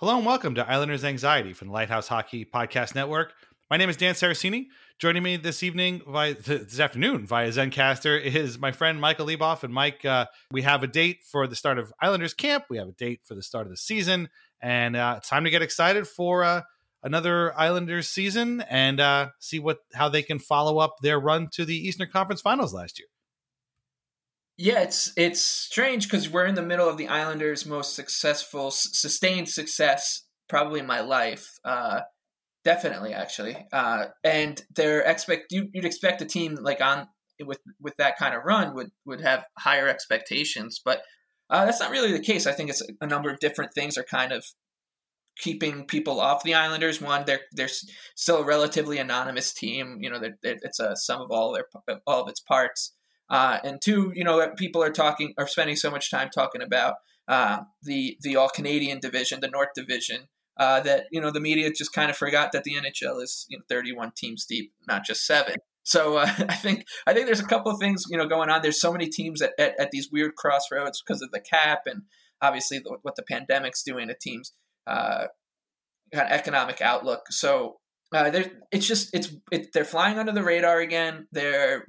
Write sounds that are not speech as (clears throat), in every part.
Hello and welcome to Islanders Anxiety from the Lighthouse Hockey Podcast Network. My name is Dan Saraceni. Joining me this evening, via, this afternoon via Zencastr, is my friend Michael Leboff. And Mike, uh, we have a date for the start of Islanders camp. We have a date for the start of the season, and uh, it's time to get excited for uh, another Islanders season and uh, see what how they can follow up their run to the Eastern Conference Finals last year. Yeah, it's it's strange because we're in the middle of the Islanders' most successful, sustained success probably in my life. Uh, definitely, actually. Uh, and their expect you, you'd expect a team like on with with that kind of run would would have higher expectations, but uh, that's not really the case. I think it's a number of different things are kind of keeping people off the Islanders. One, they're they're still a relatively anonymous team. You know, they're, they're, it's a sum of all their all of its parts. Uh, and two, you know, people are talking are spending so much time talking about uh, the the all Canadian division, the North Division, uh, that you know the media just kind of forgot that the NHL is you know 31 teams deep, not just seven. So uh, (laughs) I think I think there's a couple of things you know going on. There's so many teams at, at, at these weird crossroads because of the cap and obviously the, what the pandemic's doing to teams' uh, kind of economic outlook. So uh, it's just it's it, they're flying under the radar again. They're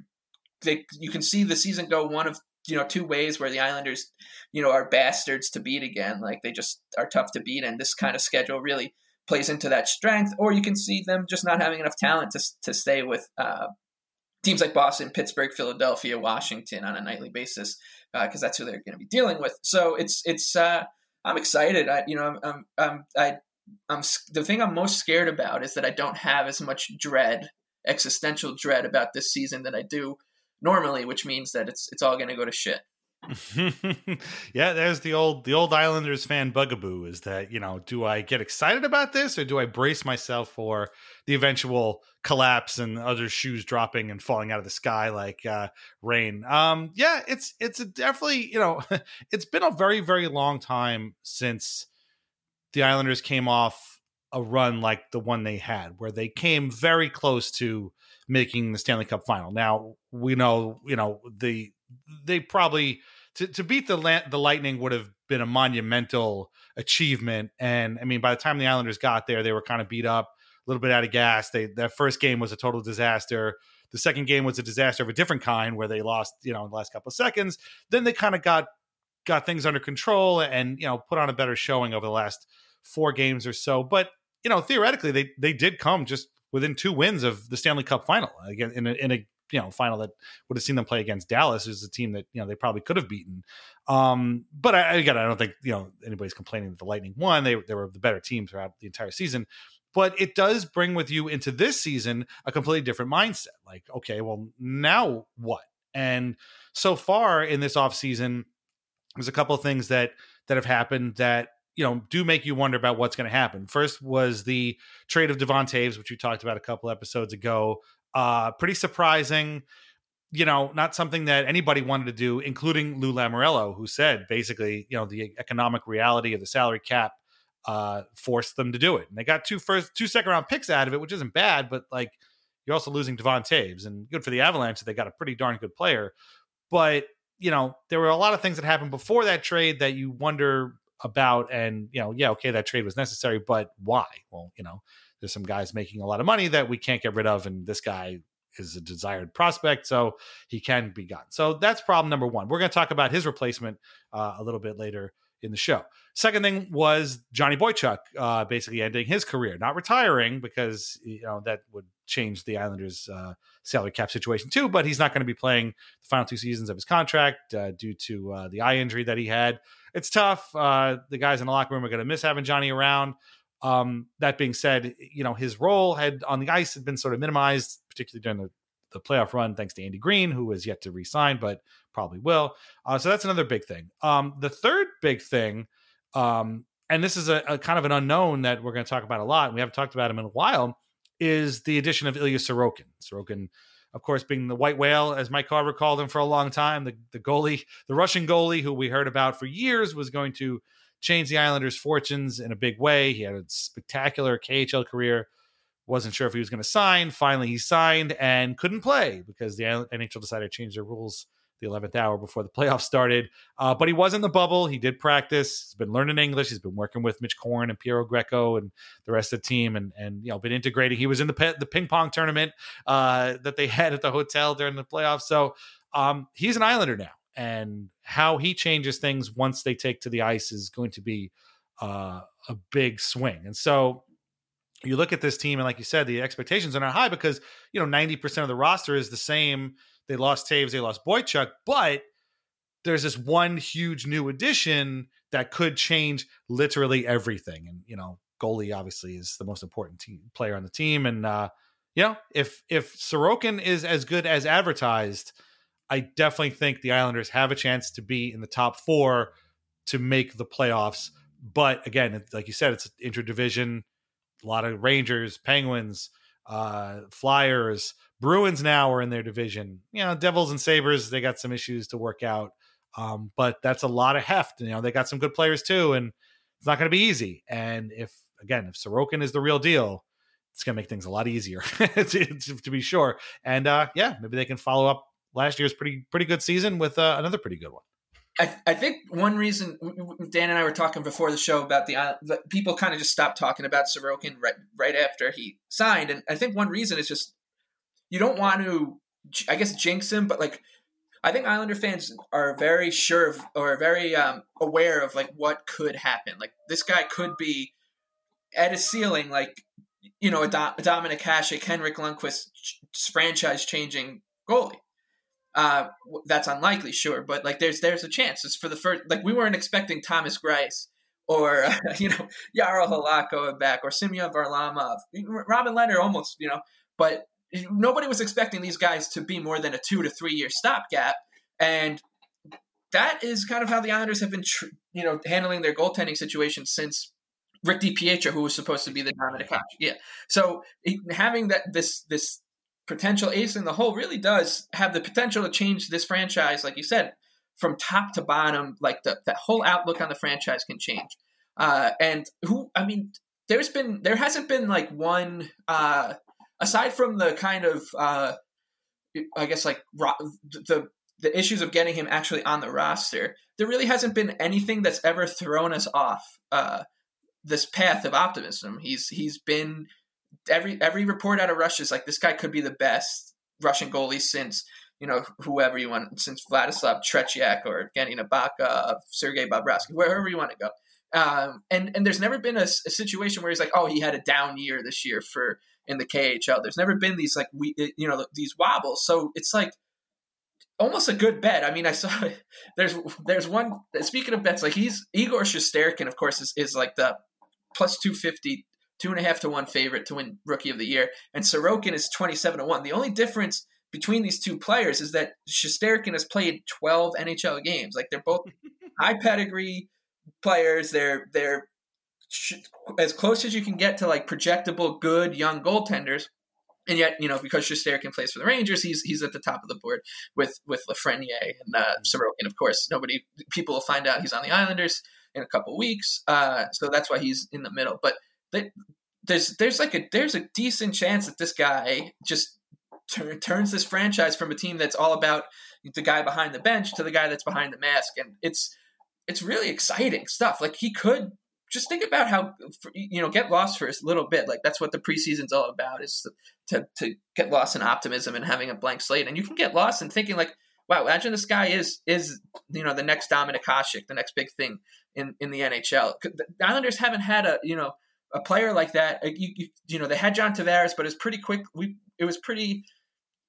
they you can see the season go one of you know two ways where the Islanders you know are bastards to beat again. Like they just are tough to beat, and this kind of schedule really plays into that strength. Or you can see them just not having enough talent to to stay with. Uh, Teams like Boston, Pittsburgh, Philadelphia, Washington on a nightly basis, because uh, that's who they're going to be dealing with. So it's it's uh, I'm excited. I you know I'm, I'm, I'm I I'm the thing I'm most scared about is that I don't have as much dread, existential dread about this season that I do normally, which means that it's it's all going to go to shit. (laughs) yeah, there's the old the old Islanders fan bugaboo is that, you know, do I get excited about this or do I brace myself for the eventual collapse and other shoes dropping and falling out of the sky like uh rain. Um yeah, it's it's definitely, you know, (laughs) it's been a very very long time since the Islanders came off a run like the one they had where they came very close to making the Stanley Cup final. Now, we know, you know, the they probably to, to beat the La- the Lightning would have been a monumental achievement. And I mean, by the time the Islanders got there, they were kind of beat up, a little bit out of gas. They that first game was a total disaster. The second game was a disaster of a different kind, where they lost, you know, in the last couple of seconds. Then they kind of got got things under control and you know put on a better showing over the last four games or so. But you know, theoretically, they they did come just within two wins of the Stanley Cup final again in a, in a you know final that would have seen them play against Dallas, who's a team that you know they probably could have beaten. Um, but I, again, I don't think you know anybody's complaining that the Lightning won. They they were the better team throughout the entire season. But it does bring with you into this season a completely different mindset. Like, okay, well, now what? And so far in this offseason, there's a couple of things that that have happened that you know do make you wonder about what's going to happen. First was the trade of Devon Toews, which we talked about a couple episodes ago. Uh, pretty surprising. You know, not something that anybody wanted to do, including Lou Lamoriello, who said basically, you know, the economic reality of the salary cap uh, forced them to do it. And they got two first, two second round picks out of it, which isn't bad, but like you're also losing Devon Toews, and good for the Avalanche they got a pretty darn good player. But you know, there were a lot of things that happened before that trade that you wonder about, and you know, yeah, okay, that trade was necessary, but why? Well, you know, there's some guys making a lot of money that we can't get rid of, and this guy is a desired prospect, so he can be gone. So that's problem number one. We're going to talk about his replacement uh, a little bit later in the show. Second thing was Johnny Boychuk uh, basically ending his career, not retiring because you know that would change the Islanders' uh, salary cap situation too. But he's not going to be playing the final two seasons of his contract uh, due to uh, the eye injury that he had. It's tough. Uh, the guys in the locker room are going to miss having Johnny around. Um, that being said, you know his role had on the ice had been sort of minimized, particularly during the the playoff run, thanks to Andy Greene, who has yet to resign, but probably will. Uh, so that's another big thing. Um, the third big thing, um, and this is a, a, kind of an unknown that we're going to talk about a lot. We haven't talked about him in a while. Is the addition of Ilya Sorokin? Sorokin, of course, being the white whale, as Mike Carver called him for a long time, the, the goalie, the Russian goalie who we heard about for years was going to change the Islanders' fortunes in a big way. He had a spectacular KHL career wasn't sure if he was going to sign. Finally, he signed and couldn't play because the NHL decided to change their rules the 11th hour before the playoffs started. Uh, but he was in the bubble. He did practice. He's been learning English. He's been working with Mitch Korn and Piero Greco and the rest of the team, and and you know been integrating. He was in the pe- the ping pong tournament uh, that they (laughs) had at the hotel during the playoffs. So um, he's an Islander now, and how he changes things once they take to the ice is going to be uh, a big swing. And so you look at this team and like you said the expectations are not high because you know 90% of the roster is the same they lost Toews, they lost Boychuk but there's this one huge new addition that could change literally everything. And you know goalie obviously is the most important team player on the team. And uh you know if if Sorokin is as good as advertised I definitely think the Islanders have a chance to be in the top 4 to make the playoffs. But again like you said it's interdivision a lot of Rangers, Penguins, uh, Flyers, Bruins now are in their division. You know, Devils and Sabres, they got some issues to work out. Um, but that's a lot of heft. You know, they got some good players too, and it's not going to be easy. And if again, if Sorokin is the real deal, it's going to make things a lot easier (laughs) to, to, be sure. And uh, yeah, maybe they can follow up last year's pretty pretty good season with uh, another pretty good one. I, I think one reason Dan and I were talking before the show about the, uh, people kind of just stopped talking about Sorokin right right after he signed, and I think one reason is just you don't want to, I guess, jinx him, but like I think Islander fans are very sure of, or very um, aware of like what could happen. Like this guy could be at a ceiling, like you know, a, Do- a Dominik Hasek, Henrik Lundqvist franchise changing goalie. Uh, that's unlikely, sure, but like there's there's a chance. It's for the first like we weren't expecting Thomas Greiss or uh, (laughs) you know Jaro Halak going back or Semyon Varlamov, Robin Lehner almost you know, but nobody was expecting these guys to be more than a two to three year stopgap, and that is kind of how the Islanders have been tr- you know handling their goaltending situation since Rick DiPietro, who was supposed to be the Dominik Yeah, so having that this this potential ace in the hole really does have the potential to change this franchise, like you said, from top to bottom. Like the that whole outlook on the franchise can change. Uh, and who, I mean, there's been there hasn't been like one uh, aside from the kind of uh, I guess like ro- the the issues of getting him actually on the roster. There really hasn't been anything that's ever thrown us off uh, this path of optimism. He's he's been every every report out of Russia is like this guy could be the best Russian goalie since you know whoever you want since Vladislav Tretiak or Evgeny Nabokov, Sergei Bobrovsky, wherever you want to go. Um, and and there's never been a, a, situation where he's like, oh, he had a down year this year for in the KHL. There's never been these like we eh, you know these wobbles. So it's like almost a good bet. I mean, I saw (laughs) there's there's one. Speaking of bets, like he's Igor Shesterkin, of course, is, is like the plus two fifty, two and a half to one favorite to win Rookie of the Year, and Sorokin is twenty seven to one. The only difference between these two players is that Shesterkin has played twelve NHL games. Like they're both (laughs) high pedigree players. They're they're as close as you can get to like projectable good young goaltenders. And yet, you know, because Shesterkin plays for the Rangers, he's he's at the top of the board with with Lafreniere and uh, Sorokin. Of course, nobody people will find out he's on the Islanders in a couple weeks, uh, so that's why he's in the middle. But they, there's there's like a there's a decent chance that this guy just tur- turns this franchise from a team that's all about the guy behind the bench to the guy that's behind the mask, and it's it's really exciting stuff. Like he could just think about how you know get lost for a little bit. Like that's what the preseason's all about is to to get lost in optimism and having a blank slate. And you can get lost in thinking like, wow, imagine this guy is is you know the next Dominik Hasek, the next big thing in in the NHL. The Islanders haven't had a you know a player like that. Uh, you you, you know they had John Tavares, but it's pretty quick. We it was pretty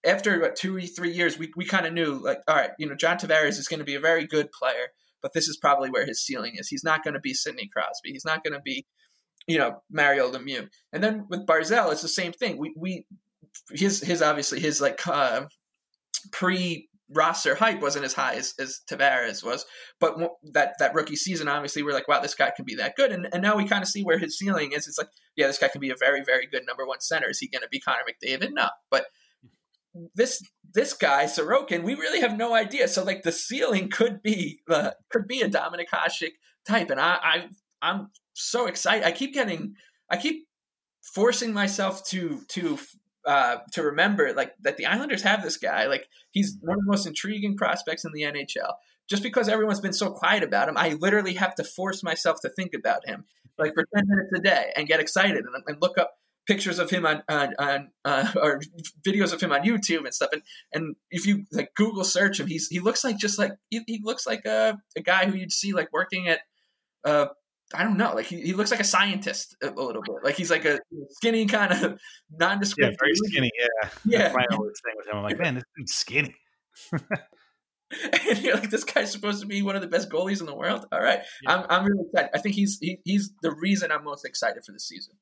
after what, two or three years. We we kind of knew like all right, you know John Tavares is going to be a very good player but this is probably where his ceiling is. He's not going to be Sidney Crosby. He's not going to be, you know, Mario Lemieux. And then with Barzal, it's the same thing. We we his his obviously his like uh, pre roster hype wasn't as high as, as Tavares was, but that that rookie season, obviously, we're like, wow, this guy can be that good, and and now we kind of see where his ceiling is. It's like, yeah, this guy can be a very very good number one center. Is he going to be Connor McDavid? No, but this this guy Sorokin, we really have no idea. So like the ceiling could be uh, could be a Dominik Hasek type, and I, I I'm so excited. I keep getting I keep forcing myself to to uh, to remember like that the Islanders have this guy. Like he's one of the most intriguing prospects in the NHL. Just because everyone's been so quiet about him, I literally have to force myself to think about him like for ten minutes a day and get excited and, and look up pictures of him on, on, on uh, (laughs) or videos of him on YouTube and stuff. And and if you like Google search him, he's he looks like just like he, he looks like a, a guy who you'd see like working at uh I don't know, like he, he looks like a scientist a, a little bit. Like he's like a skinny (laughs) kind of nondescript. Yeah, very skinny. Yeah, yeah. My always thing with him. I'm like, man, this dude's skinny. (laughs) and you're like, this guy's supposed to be one of the best goalies in the world. All right, yeah. I'm I'm really excited. I think he's he, he's the reason I'm most excited for the season.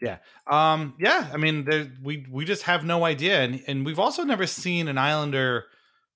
Yeah. Um, yeah. I mean, there, we we just have no idea, and and we've also never seen an Islander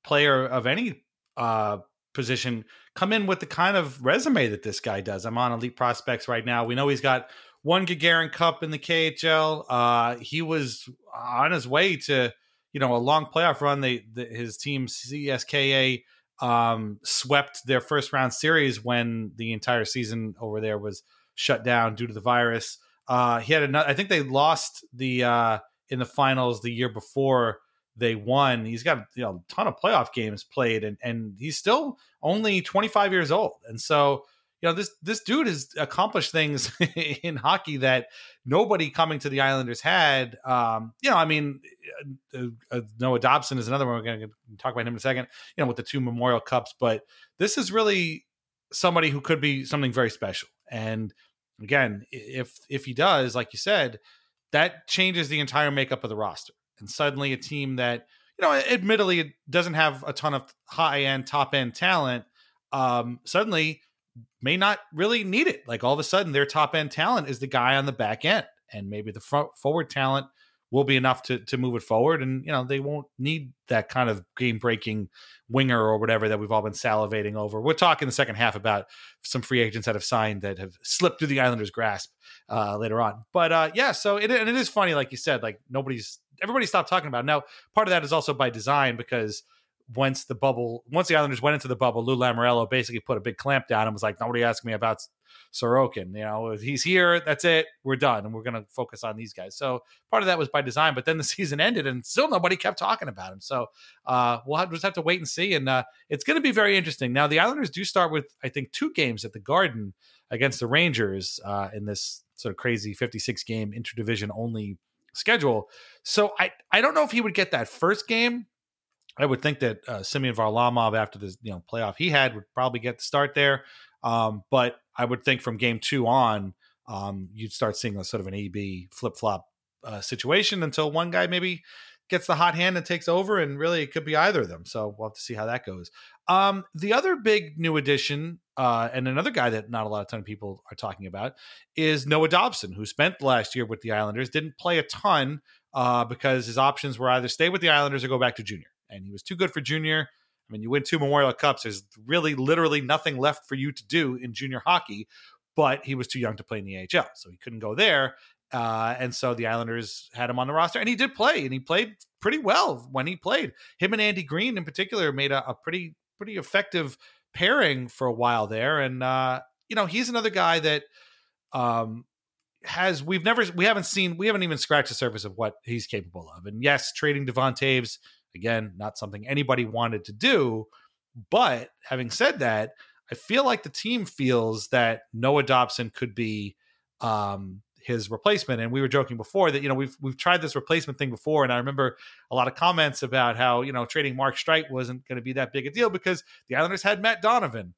player of any uh, position come in with the kind of resume that this guy does. I'm on Elite Prospects right now. We know he's got one Gagarin Cup in the KHL. Uh, he was on his way to you know a long playoff run. They the, his team CSKA um, swept their first round series when the entire season over there was shut down due to the virus. Uh, he had another. I think they lost the uh, in the finals the year before they won. He's got you know a ton of playoff games played, and and he's still only 25 years old. And so you know this this dude has accomplished things (laughs) in hockey that nobody coming to the Islanders had. Um, you know, I mean, uh, uh, Noah Dobson is another one. We're going to talk about him in a second. You know, with the two Memorial Cups, but this is really somebody who could be something very special. And again, if if he does, like you said, that changes the entire makeup of the roster. And suddenly a team that, you know, admittedly doesn't have a ton of high end, top end talent, um, suddenly may not really need it. Like all of a sudden, their top end talent is the guy on the back end, and maybe the front forward talent will be enough to to move it forward. And you know they won't need that kind of game breaking winger or whatever that we've all been salivating over. We'll talk in the second half about some free agents that have signed that have slipped through the Islanders' grasp uh, later on. But uh, yeah, so it and it is funny, like you said, like nobody's everybody stopped talking about. It. Now, part of that is also by design because once the bubble, once the Islanders went into the bubble, Lou Lamoriello basically put a big clamp down and was like, "Nobody asked me about Sorokin. You know, he's here. That's it. We're done, and we're going to focus on these guys. So part of that was by design. But then the (laughs) season ended, and still nobody kept talking about him. So uh, we'll have, just have to wait and see. And uh, it's going to be very interesting. Now the Islanders do start with I think two games at the Garden against the Rangers uh, in this sort of crazy 56 game interdivision only schedule. So I I don't know if he would get that first game. I would think that uh, Semyon Varlamov, after the you know playoff he had, would probably get the start there. Um, but I would think from game two on, um, you'd start seeing a sort of an EB flip flop uh, situation until one guy maybe gets the hot hand and takes over, and really it could be either of them. So we'll have to see how that goes. Um, the other big new addition, uh, and another guy that not a lot of ton of people are talking about, is Noah Dobson, who spent last year with the Islanders, didn't play a ton uh, because his options were either stay with the Islanders or go back to junior, and he was too good for junior. I mean, you win two Memorial Cups. There's really, literally nothing left for you to do in junior hockey, but he was too young to play in the AHL, so he couldn't go there. Uh, and so the Islanders had him on the roster, and he did play, and he played pretty well when he played. Him and Andy Greene, in particular, made a, a pretty pretty effective pairing for a while there. And uh, you know, he's another guy that um, has we've never we haven't seen we haven't even scratched the surface of what he's capable of. And yes, trading Devon Toews again, not something anybody wanted to do. But having said that, I feel like the team feels that Noah Dobson could be um, his replacement. And we were joking before that you know we've we've tried this replacement thing before, and I remember a lot of comments about how you know trading Mark Streit wasn't going to be that big a deal because the Islanders had Matt Donovan.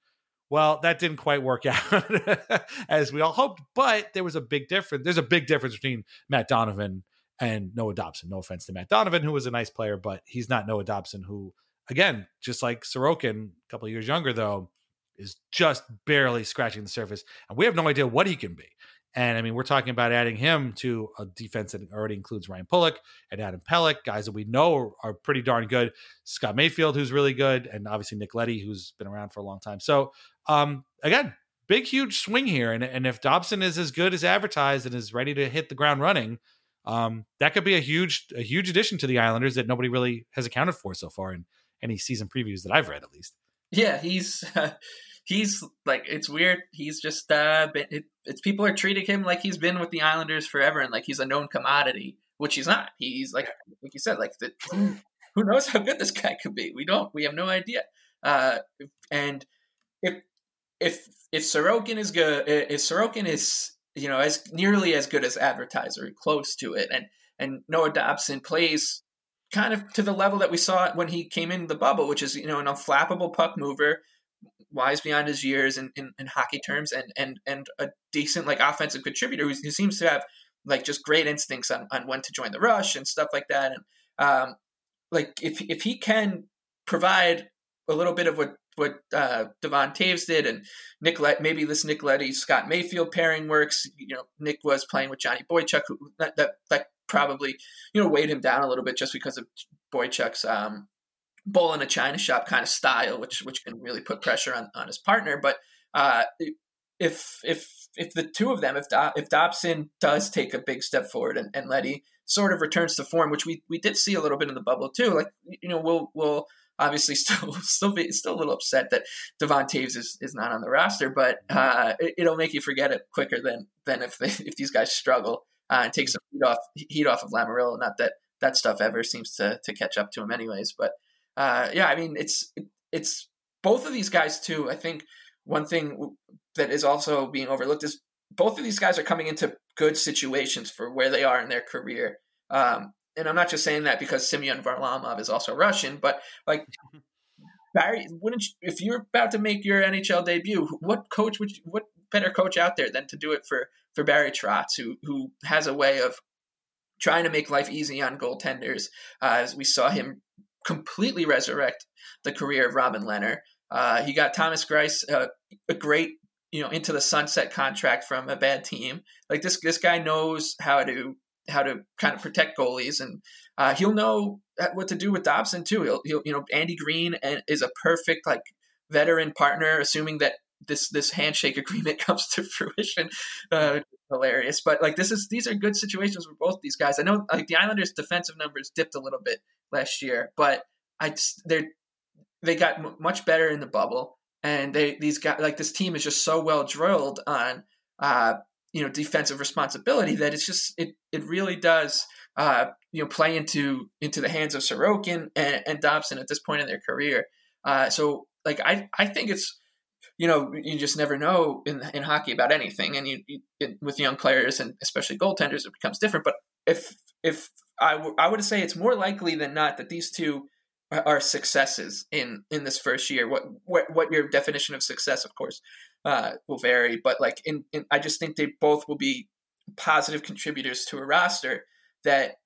Well, that didn't quite work (laughs) out as we all hoped, but there was a big difference. There's a big difference between Matt Donovan and Noah Dobson. No offense to Matt Donovan, who was a nice player, but he's not Noah Dobson, who, again, just like Sorokin, a couple years younger though, is just barely scratching the surface, and we have no idea what he can be. And I mean, we're talking about adding him to a defense that already includes Ryan Pulock and Adam Pelech, guys that we know are, pretty darn good. Scott Mayfield, who's really good, and obviously Nick Leddy, who's been around for a long time. So, um, again, big, huge swing here. And, and if Dobson is as good as advertised and is ready to hit the ground running, um, that could be a huge, a huge addition to the Islanders that nobody really has accounted for so far in any season previews that I've read, at least. Yeah, he's. Uh (laughs) he's like it's weird. He's just uh, been, it, it's people are treating him like he's been with the Islanders forever and like he's a known commodity, which he's not. He's like like you said, like the, who, knows how good this guy could be? We don't. We have no idea. Uh, and if if if Sorokin is good, if Sorokin is you know as nearly as good as advertiser, close to it, and and Noah Dobson plays kind of to the level that we saw when he came in the bubble, which is you know an unflappable puck mover wise beyond his years in, in, in, hockey terms and and and a decent like offensive contributor who, who, seems to have like just great instincts on, on when to join the rush and stuff like that. And um like if if he can provide a little bit of what what uh, Devon Toews did and Nick maybe this Nick Leddy Scott Mayfield pairing works. You know, Nick was playing with Johnny Boychuk, who that, that, that probably you know weighed him down a little bit just because of Boychuk's um, bull in a china shop kind of style, which which can really put pressure on, on his partner. But uh, if if if the two of them, if Do- if Dobson does take a big step forward and, and Leddy sort of returns to form, which we we did see a little bit in the bubble too, like you know we'll we'll obviously (laughs) still still be still a little upset that Devon Toews is, is not on the roster, but uh, it, will make you forget it quicker than than if they, if these guys struggle uh, and take some heat off heat off of Lamoriello. Not that that stuff ever seems to to catch up to him, anyways. But uh, yeah, I mean, it's it's both of these guys too. I think one thing that is also being overlooked is both of these guys are coming into good situations for where they are in their career. Um, and I'm not just saying that because Semyon Varlamov is also Russian, but like (laughs) Barry, wouldn't you, if you're about to make your NHL debut, what coach would you, what better coach out there than to do it for for Barry Trotz, who who has a way of trying to make life easy on goaltenders, uh, as we saw him completely resurrect the career of Robin Lehner. Uh, he got Thomas Greiss uh, a great, you know, into the sunset contract from a bad team. Like this, this guy knows how to how to kind of protect goalies, and uh, he'll know what to do with Dobson too. He'll, he'll you know, Andy Greene is a perfect like veteran partner, assuming that this this handshake (laughs) agreement comes to fruition. Uh, hilarious, but like this is these are good situations for both these guys. I know like the Islanders' defensive numbers dipped a little bit last year, but I they they got m- much better in the bubble, and they these guys like this team is just so well drilled on uh, you know defensive responsibility that it's just it it really does uh, you know play into into the hands of Sorokin and, and Dobson at this point in their career. Uh, so like I I think it's you know you just never know in in hockey about anything, and you, you it, with young players and especially goaltenders it becomes different. But if if I, w- I would say it's more likely than not that these two are successes in in this first year. What what what your definition of success, of course, uh, will vary. But like, in, in I just think they both will be positive contributors to a roster that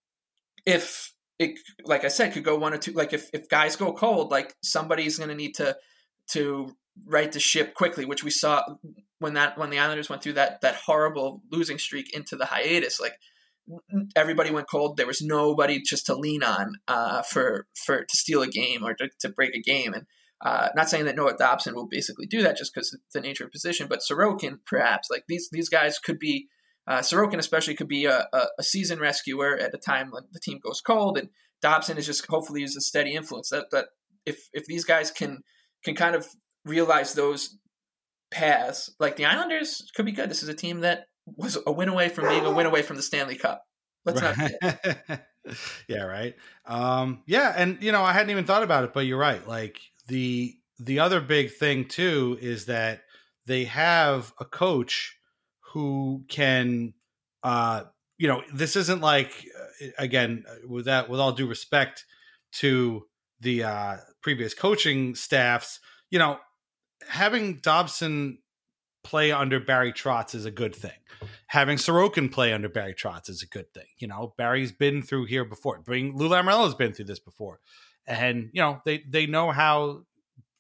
if it like I said could go one or two like if, if guys go cold like somebody's going to need to to right the ship quickly which we saw when that when the Islanders went through that that horrible losing streak into the hiatus like everybody went cold there was nobody just to lean on uh, for for to steal a game or to, to break a game and uh, not saying that Noah Dobson will basically do that just because the nature of position but Sorokin perhaps like these these guys could be uh, Sorokin especially could be a, a, a, season rescuer at a time when the team goes cold, and Dobson is just hopefully is a steady influence. That that if if these guys can can kind of realize those paths, like the Islanders could be good. This is a team that was a win away from being a win away from the Stanley Cup. Let's right. not. (laughs) yeah, right. Um, yeah, and you know I hadn't even thought about it, but you're right. Like the the other big thing too is that they have a coach who can uh you know this isn't like uh, again uh, with that with all due respect to the uh previous coaching staffs you know having dobson play under barry trotz is a good thing. Having sorokin play under barry trotz is a good thing you know. Barry's been through here before. Bring lou lamoriello's been through this before and you know they they know how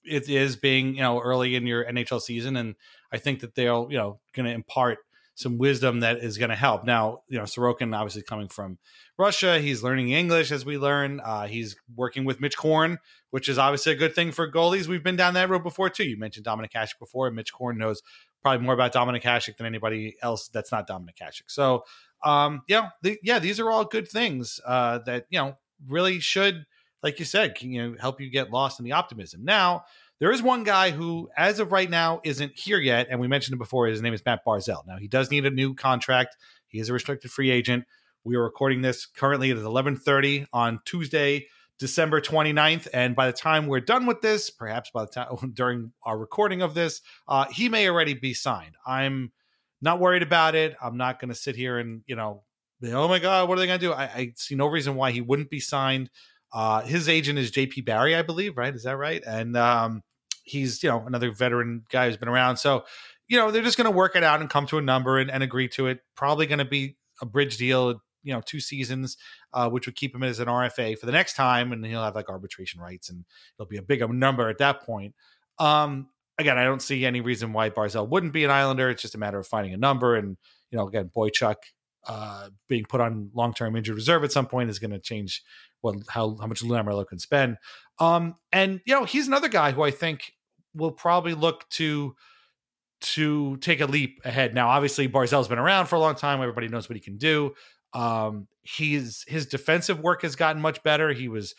it is being you know early in your nhl season and i think that they'll you know going to impart some wisdom that is going to help. Now, you know, Sorokin obviously coming from Russia, he's learning English as we learn. Uh, he's working with Mitch Korn, which is obviously a good thing for goalies. We've been down that road before too. You mentioned Dominik Hasek before, and Mitch Korn knows probably more about Dominik Hasek than anybody else that's not Dominik Hasek. So, um, yeah, the, yeah, these are all good things uh, that you know really should, like you said, can, you know, help you get lost in the optimism. Now there is one guy who, as of right now, isn't here yet, and we mentioned him before. His name is Matt Barzal. Now he does need a new contract. He is a restricted free agent. We are recording this currently at 11:30 on Tuesday, December 29th, and by the time we're done with this, perhaps by the time (laughs) during our recording of this, uh, he may already be signed. I'm not worried about it. I'm not going to sit here and you know, oh my god, what are they going to do? I, I, see no reason why he wouldn't be signed. Uh, his agent is JP Barry, I believe, right? Is that right? And um, he's you know another veteran guy who's been around. So you know they're just going to work it out and come to a number and, and agree to it. Probably going to be a bridge deal, you know, two seasons, uh, which would keep him as an RFA for the next time, and he'll have like arbitration rights, and it'll be a bigger number at that point. Um, again, I don't see any reason why Barzal wouldn't be an Islander. It's just a matter of finding a number, and you know, again, Boychuk uh, being put on long term injured reserve at some point is going to change what how how much Lamoriello can spend. Um, and you know, he's another guy who I think will probably look to to take a leap ahead. Now, obviously, Barzal's been around for a long time. Everybody knows what he can do. Um, he's his defensive work has gotten much better. He was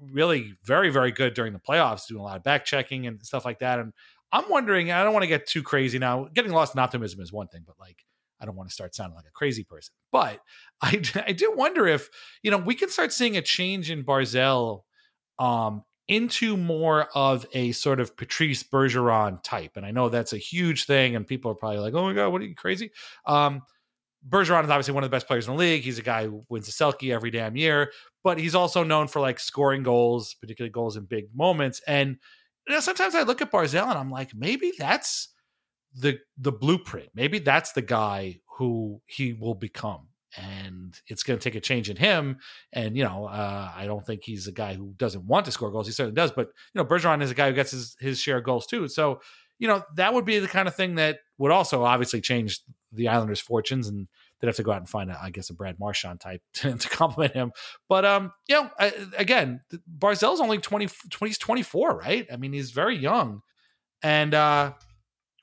really very, very good during the playoffs, doing a lot of back checking and stuff like that. And I'm wondering, I don't want to get too crazy now. Getting lost in optimism is one thing, but like I don't want to start sounding like a crazy person. But (laughs) I, I do wonder if, you know, we can start seeing a change in Barzal um, into more of a sort of Patrice Bergeron type. And I know that's a huge thing, and people are probably like, oh my God, what are you crazy? Um, Bergeron is obviously one of the best players in the league. He's a guy who wins the Selke every damn year, but he's also known for like scoring goals, particularly goals in big moments. And you know, sometimes I look at Barzal and I'm like, maybe that's the the blueprint. Maybe that's the guy who he will become and it's going to take a change in him. And you know, uh, I don't think he's a guy who doesn't want to score goals. He certainly does, but you know, Bergeron is a guy who gets his his share of goals too. So you know, that would be the kind of thing that would also obviously change the Islanders' fortunes, and they'd have to go out and find, a, I guess, a Brad Marchand type (laughs) to, to complement him. But um, you know, again, Barzal's only 20, 20, he's 24, right? I mean, he's very young, and uh,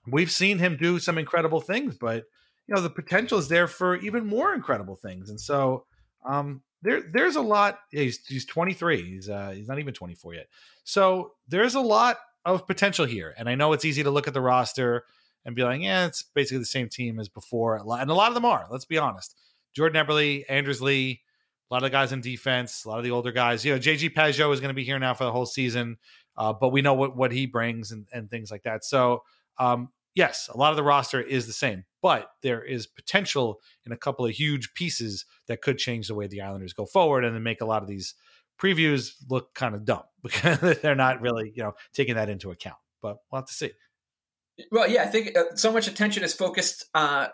we've seen him do some incredible things, but you know the potential is there for even more incredible things. And so um, there there's a lot. He's he's 23. He's uh, he's not even 24 yet. So there's a lot of potential here. And I know it's easy to look at the roster and be like, yeah, it's basically the same team as before. And a lot of them are. Let's be honest. Jordan Eberle, Anders Lee, a lot of the guys in defense, a lot of the older guys. You know, JG Pageau is going to be here now for the whole season, uh, but we know what what he brings and, and things like that. So um, yes, a lot of the roster is the same, but there is potential in a couple of huge pieces that could change the way the Islanders go forward and then make a lot of these previews look kind of dumb (laughs) because they're not really, you know, taking that into account. But we'll have to see. Well, yeah, I think uh, so much attention is focused, uh,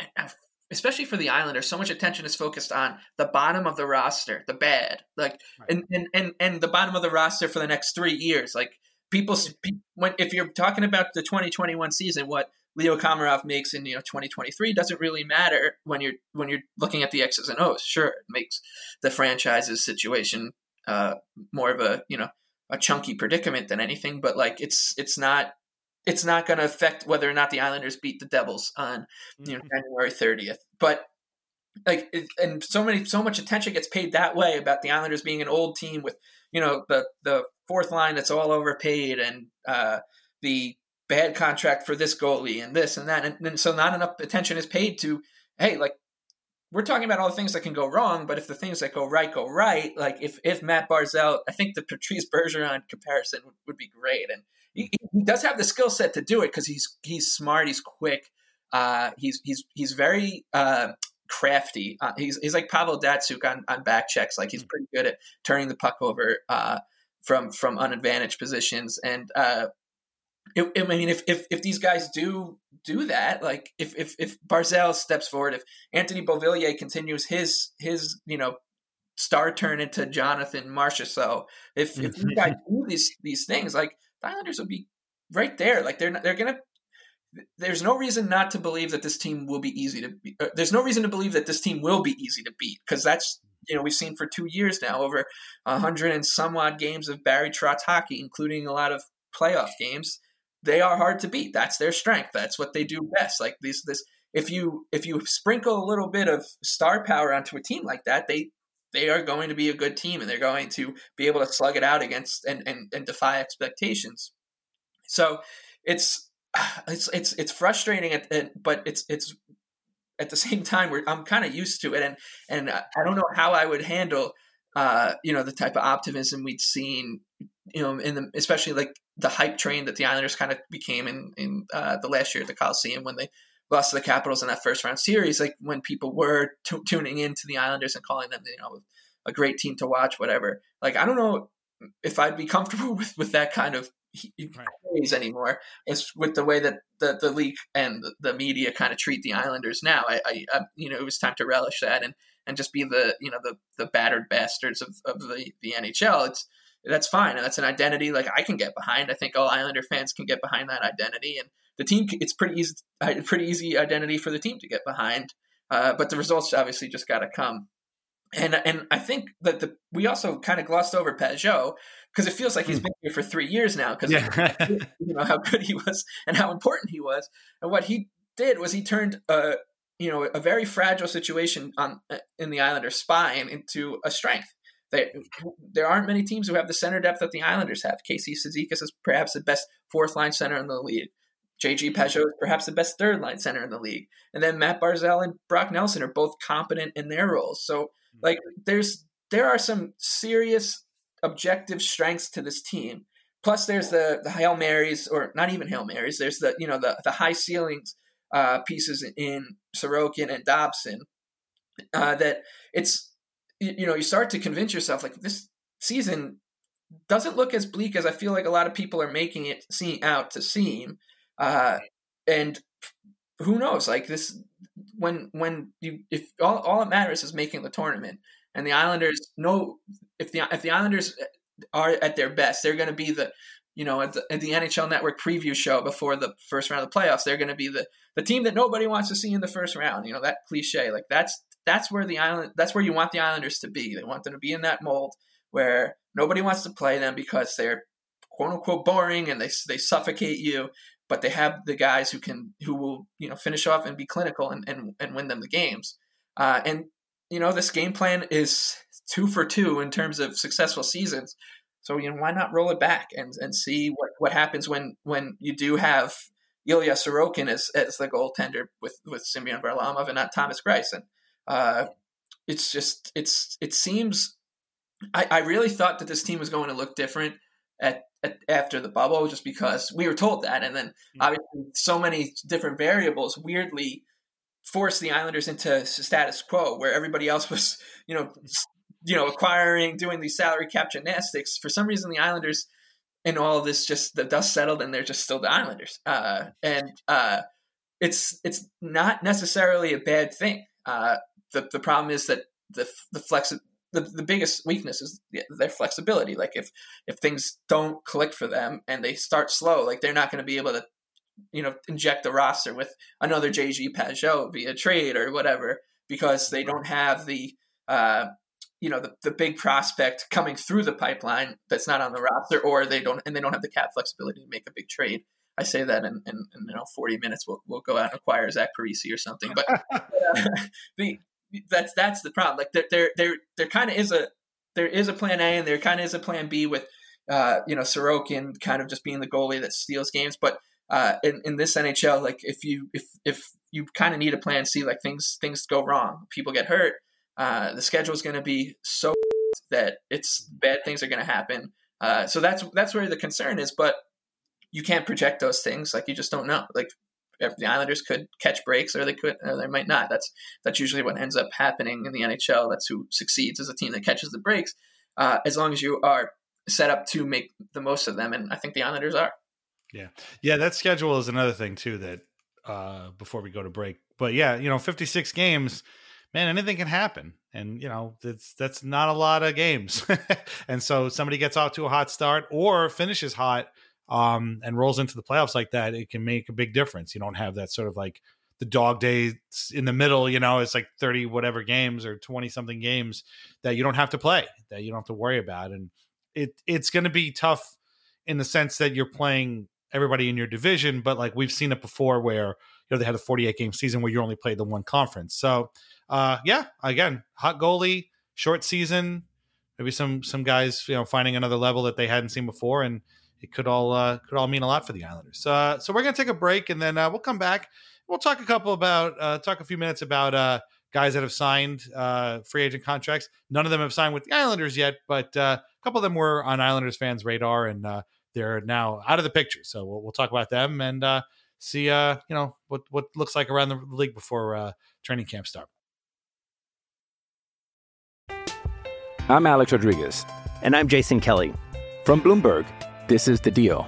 (clears throat) especially for the Islanders. So much attention is focused on the bottom of the roster, the bad, like, right. and, and and and the bottom of the roster for the next three years. Like people, when if you're talking about the 2021 season, what Leo Komarov makes in you know 2023 doesn't really matter when you're when you're looking at the X's and O's. Sure, it makes the franchise's situation uh, more of a you know a chunky predicament than anything, but like it's it's not it's not going to affect whether or not the Islanders beat the Devils on you know mm-hmm. January 30th. But like and so many so much attention gets paid that way about the Islanders being an old team with you know the the fourth line that's all overpaid and uh, the bad contract for this goalie and this and that. And, and so not enough attention is paid to hey like we're talking about all the things that can go wrong, but if the things that go right go right, like if if Matt Barzal, I think the Patrice Bergeron comparison would, would be great, and he, he does have the skill set to do it because he's he's smart, he's quick, uh, he's he's he's very uh, crafty. Uh, he's he's like Pavel Datsyuk on on back checks, like he's pretty good at turning the puck over uh, from from unadvantaged positions, and uh, it, I mean, if, if if these guys do do that, like if if if Barzal steps forward, if Anthony Beauvillier continues his his you know star turn into Jonathan Marchessault, if if you guys do these these things, like the Islanders will be right there. Like they're not, they're gonna. There's no reason not to believe that this team will be easy to. Be, uh, there's no reason to believe that this team will be easy to beat because that's you know we've seen for two years now over hundred and some odd games of Barry Trotz hockey, including a lot of playoff games they are hard to beat. That's their strength. That's what they do best. Like this, this. If you if you sprinkle a little bit of star power onto a team like that, they they are going to be a good team and they're going to be able to slug it out against and and, and defy expectations. So it's (sighs) it's it's it's frustrating, at, at, but it's it's at the (laughs) same time I'm kind of used to it, and and I don't know how I would handle uh, you know the type of optimism we'd seen you know in the especially like the hype train that the Islanders kind of became in in uh, the last year at the Coliseum when they lost to the Capitals in that first round series. Like when people were t- tuning into the Islanders and calling them, you know, a great team to watch, whatever. Like I don't know if I'd be comfortable (laughs) with with that kind of praise anymore. It's with the way that the, the league and the, media kind of treat the Islanders now. I, I, I, you know, it was time to relish that and and just be the you know the the battered bastards of, of the the NHL. It's that's fine. And that's an identity like I can get behind. I think all Islander fans can get behind that identity, and the team. It's pretty easy, pretty easy identity for the team to get behind. Uh, but the results obviously just got to come. And and I think that the we also kind of glossed over Pageau because it feels like he's been here for three years now because yeah. (laughs) you know how good he was and how important he was. And what he did was he turned a you know a very fragile situation on in the Islander spine into a strength. They, there aren't many teams who have the center depth that the Islanders have. Casey Cizikas is perhaps the best fourth line center in the league. JG Pageau is perhaps the best third line center in the league. And then Matt Barzal and Brock Nelson are both competent in their roles. So mm-hmm. like there's there are some serious objective strengths to this team. Plus there's the the Hail Marys or not even Hail Marys. There's the you know the the high ceilings uh, pieces in Sorokin and Dobson uh, that it's you know you start to convince yourself like this season doesn't look as bleak as I feel like a lot of people are making it seem out to seem. Uh, and who knows? Like this, when when you if all all that matters is making the tournament, and the Islanders know if the if the Islanders are at their best, they're going to be the you know at the, at the NHL Network preview show before the first round of the playoffs. They're going to be the the team that nobody wants to see in the first round. You know that cliche. Like that's that's where the island that's where you want the Islanders to be. They want them to be in that mold where nobody wants to play them because they're quote unquote boring and they they suffocate you, but they have the guys who can who will you know finish off and be clinical and and, and win them the games. Uh, and you know this game plan is two for two in terms of successful seasons. So you know why not roll it back and and see what what happens when when you do have Ilya Sorokin as as the goaltender with with Semyon Varlamov and not Thomas. And uh, it's just it's it seems I, I really thought that this team was going to look different at, at, after the bubble just because we were told that and then mm-hmm. obviously so many different variables weirdly forced the Islanders into status quo where everybody else was you know you know acquiring doing these salary cap gymnastics for some reason the Islanders and all this just the dust settled and they're just still the Islanders. Uh, and uh, it's it's not necessarily a bad thing. Uh, the the problem is that the the flex the, the biggest weakness is their flexibility. Like if if things don't click for them and they start slow, like they're not going to be able to you know inject the roster with another JG Pageau via trade or whatever because they don't have the uh, you know the, the big prospect coming through the pipeline that's not on the roster or they don't and they don't have the cap flexibility to make a big trade. I say that in, in, in you know 40 minutes we'll, we'll go out and acquire zach Parise or something but uh, (laughs) (laughs) the, that's that's the problem. Like there there there, there kind of is a there is a plan a and there kind of is a plan b with uh, you know Sorokin kind of just being the goalie that steals games but uh, in, in this NHL, like if you if if you kind of need a plan C, like things things go wrong, people get hurt, uh, the schedule is going to be so (laughs) that it's bad things are going to happen. Uh, so that's that's where the concern is. But you can't project those things. Like you just don't know. Like the Islanders could catch breaks, or they could, or they might not. That's that's usually what ends up happening in the NHL. That's who succeeds as a team that catches the breaks. Uh, as long as you are set up to make the most of them, and I think the Islanders are. Yeah, yeah. That schedule is another thing too. That uh, before we go to break, but yeah, you know, fifty six games man, anything can happen. And you know, that's that's not a lot of games. (laughs) and so somebody gets off to a hot start or finishes hot um, and rolls into the playoffs like that, it can make a big difference. You don't have that sort of like the dog days in the middle, you know, it's like 30 whatever games or 20 something games that you don't have to play, that you don't have to worry about. And it it's going to be tough in the sense that you're playing everybody in your division, but like we've seen it before where know they had a 48 game season where you only played the one conference. So uh, yeah, again, hot goalie, short season, maybe some some guys you know finding another level that they hadn't seen before, and it could all uh, could all mean a lot for the Islanders. Uh, so we're gonna take a break, and then uh, we'll come back. We'll talk a couple about uh, talk a few minutes about uh, guys that have signed uh, free agent contracts. None of them have signed with the Islanders yet, but uh, a couple of them were on Islanders fans' radar, and uh, they're now out of the picture. So we'll, we'll talk about them and uh, see, uh, you know, what what looks like around the league before uh, training camp start. I'm Alex Rodriguez. And I'm Jason Kelly. From Bloomberg, this is The Deal.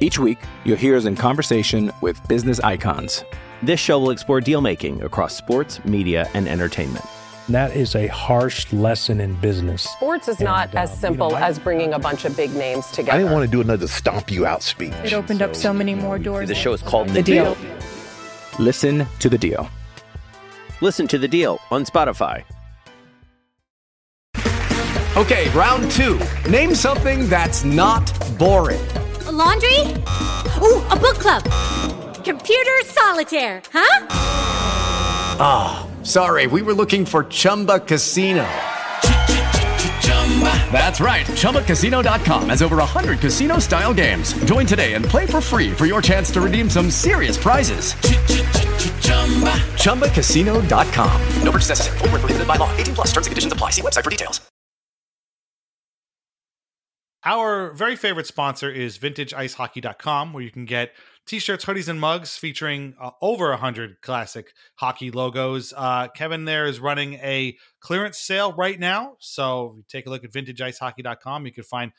Each week, you'll hear us in conversation with business icons. This show will explore deal making across sports, media, and entertainment. That is a harsh lesson in business. Sports is and, not uh, as simple you know, as bringing a bunch of big names together. I didn't want to do another stomp you out speech. It opened so, up so many more doors. The show is called The, the deal. deal. Listen to the deal. Listen to the deal on Spotify. Okay, round two. Name something that's not boring. A laundry? Ooh, a book club. Computer solitaire, huh? Ah, oh, sorry, we were looking for Chumba Casino. That's right. ChumbaCasino.com has over 100 casino style games. Join today and play for free for your chance to redeem some serious prizes. ChumbaCasino.com. No purchase necessary. Full prohibited by law. 18 plus terms and conditions apply. See website for details. Our very favorite sponsor is VintageIceHockey.com, where you can get t-shirts, hoodies, and mugs featuring uh, over a hundred classic hockey logos. Uh, Kevin there is running a clearance sale right now, so take a look at VintageIceHockey.com. You can find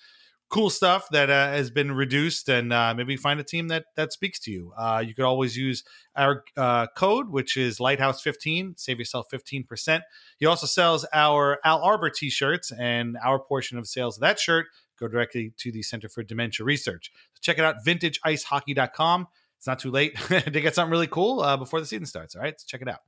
cool stuff that uh, has been reduced, and uh, maybe find a team that that speaks to you. Uh, you could always use our uh, code, which is Lighthouse15. Save yourself fifteen percent. He also sells our Al Arbour t-shirts, and our portion of sales of that shirt go directly to the Center for Dementia Research. Check it out, vintageicehockey.com. It's not too late (laughs) to get something really cool uh, before the season starts. All right, so check it out.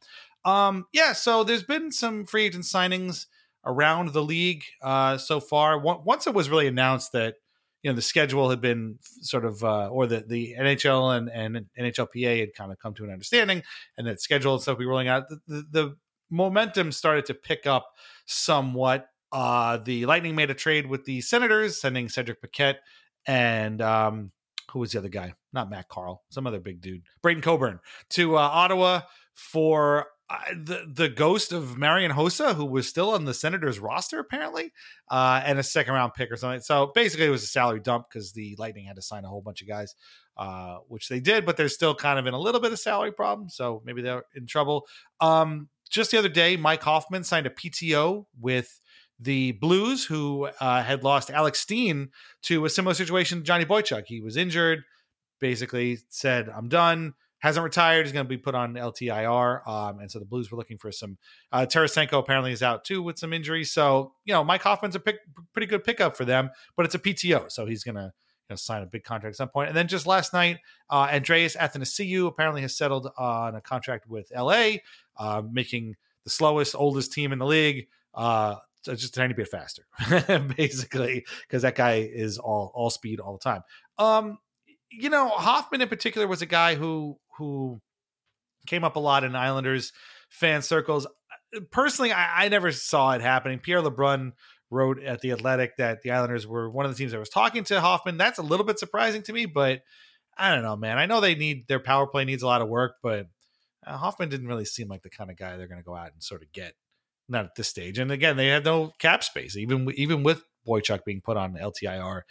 Um, yeah, so there's been some free agent signings around the league uh, so far. Once it was really announced that you know the schedule had been sort of uh, or the the NHL and and NHLPA had kind of come to an understanding, and that schedule and stuff be rolling out. The, the, the momentum started to pick up somewhat uh, the Lightning made a trade with the Senators, sending Cedric Paquette and um, who was the other guy? Not Matt Carle, some other big dude, Braydon Coburn, to uh, Ottawa for uh, the the ghost of Marian Hossa, who was still on the Senators roster apparently, uh, and a second round pick or something. So basically, it was a salary dump because the Lightning had to sign a whole bunch of guys, uh, which they did, but they're still kind of in a little bit of salary problem. So maybe they're in trouble. Um, just the other day, Mike Hoffman signed a PTO with the Blues, who uh, had lost Alex Steen to a similar situation to Johnny Boychuk. He was injured, basically said, I'm done. Hasn't retired. He's going to be put on LTIR. Um, and so the Blues were looking for some. Uh, Tarasenko apparently is out too with some injuries. So, you know, Mike Hoffman's a pick, pretty good pickup for them, but it's a PTO. So he's going to sign a big contract at some point. And then just last night, uh, Andreas Athanasiou apparently has settled on a contract with LA, uh, making the slowest, oldest team in the league uh, just a tiny bit faster, (laughs) basically, because that guy is all all speed all the time. Um, you know, Hoffman in particular was a guy who who came up a lot in Islanders fan circles. Personally, I, I never saw it happening. Pierre LeBrun wrote at the Athletic that the Islanders were one of the teams that was talking to Hoffman. That's a little bit surprising to me, but I don't know, man. I know they need their power play needs a lot of work, but uh, Hoffman didn't really seem like the kind of guy they're going to go out and sort of get. Not at this stage. And again, they had no cap space, even even with Boychuk being put on LTIR.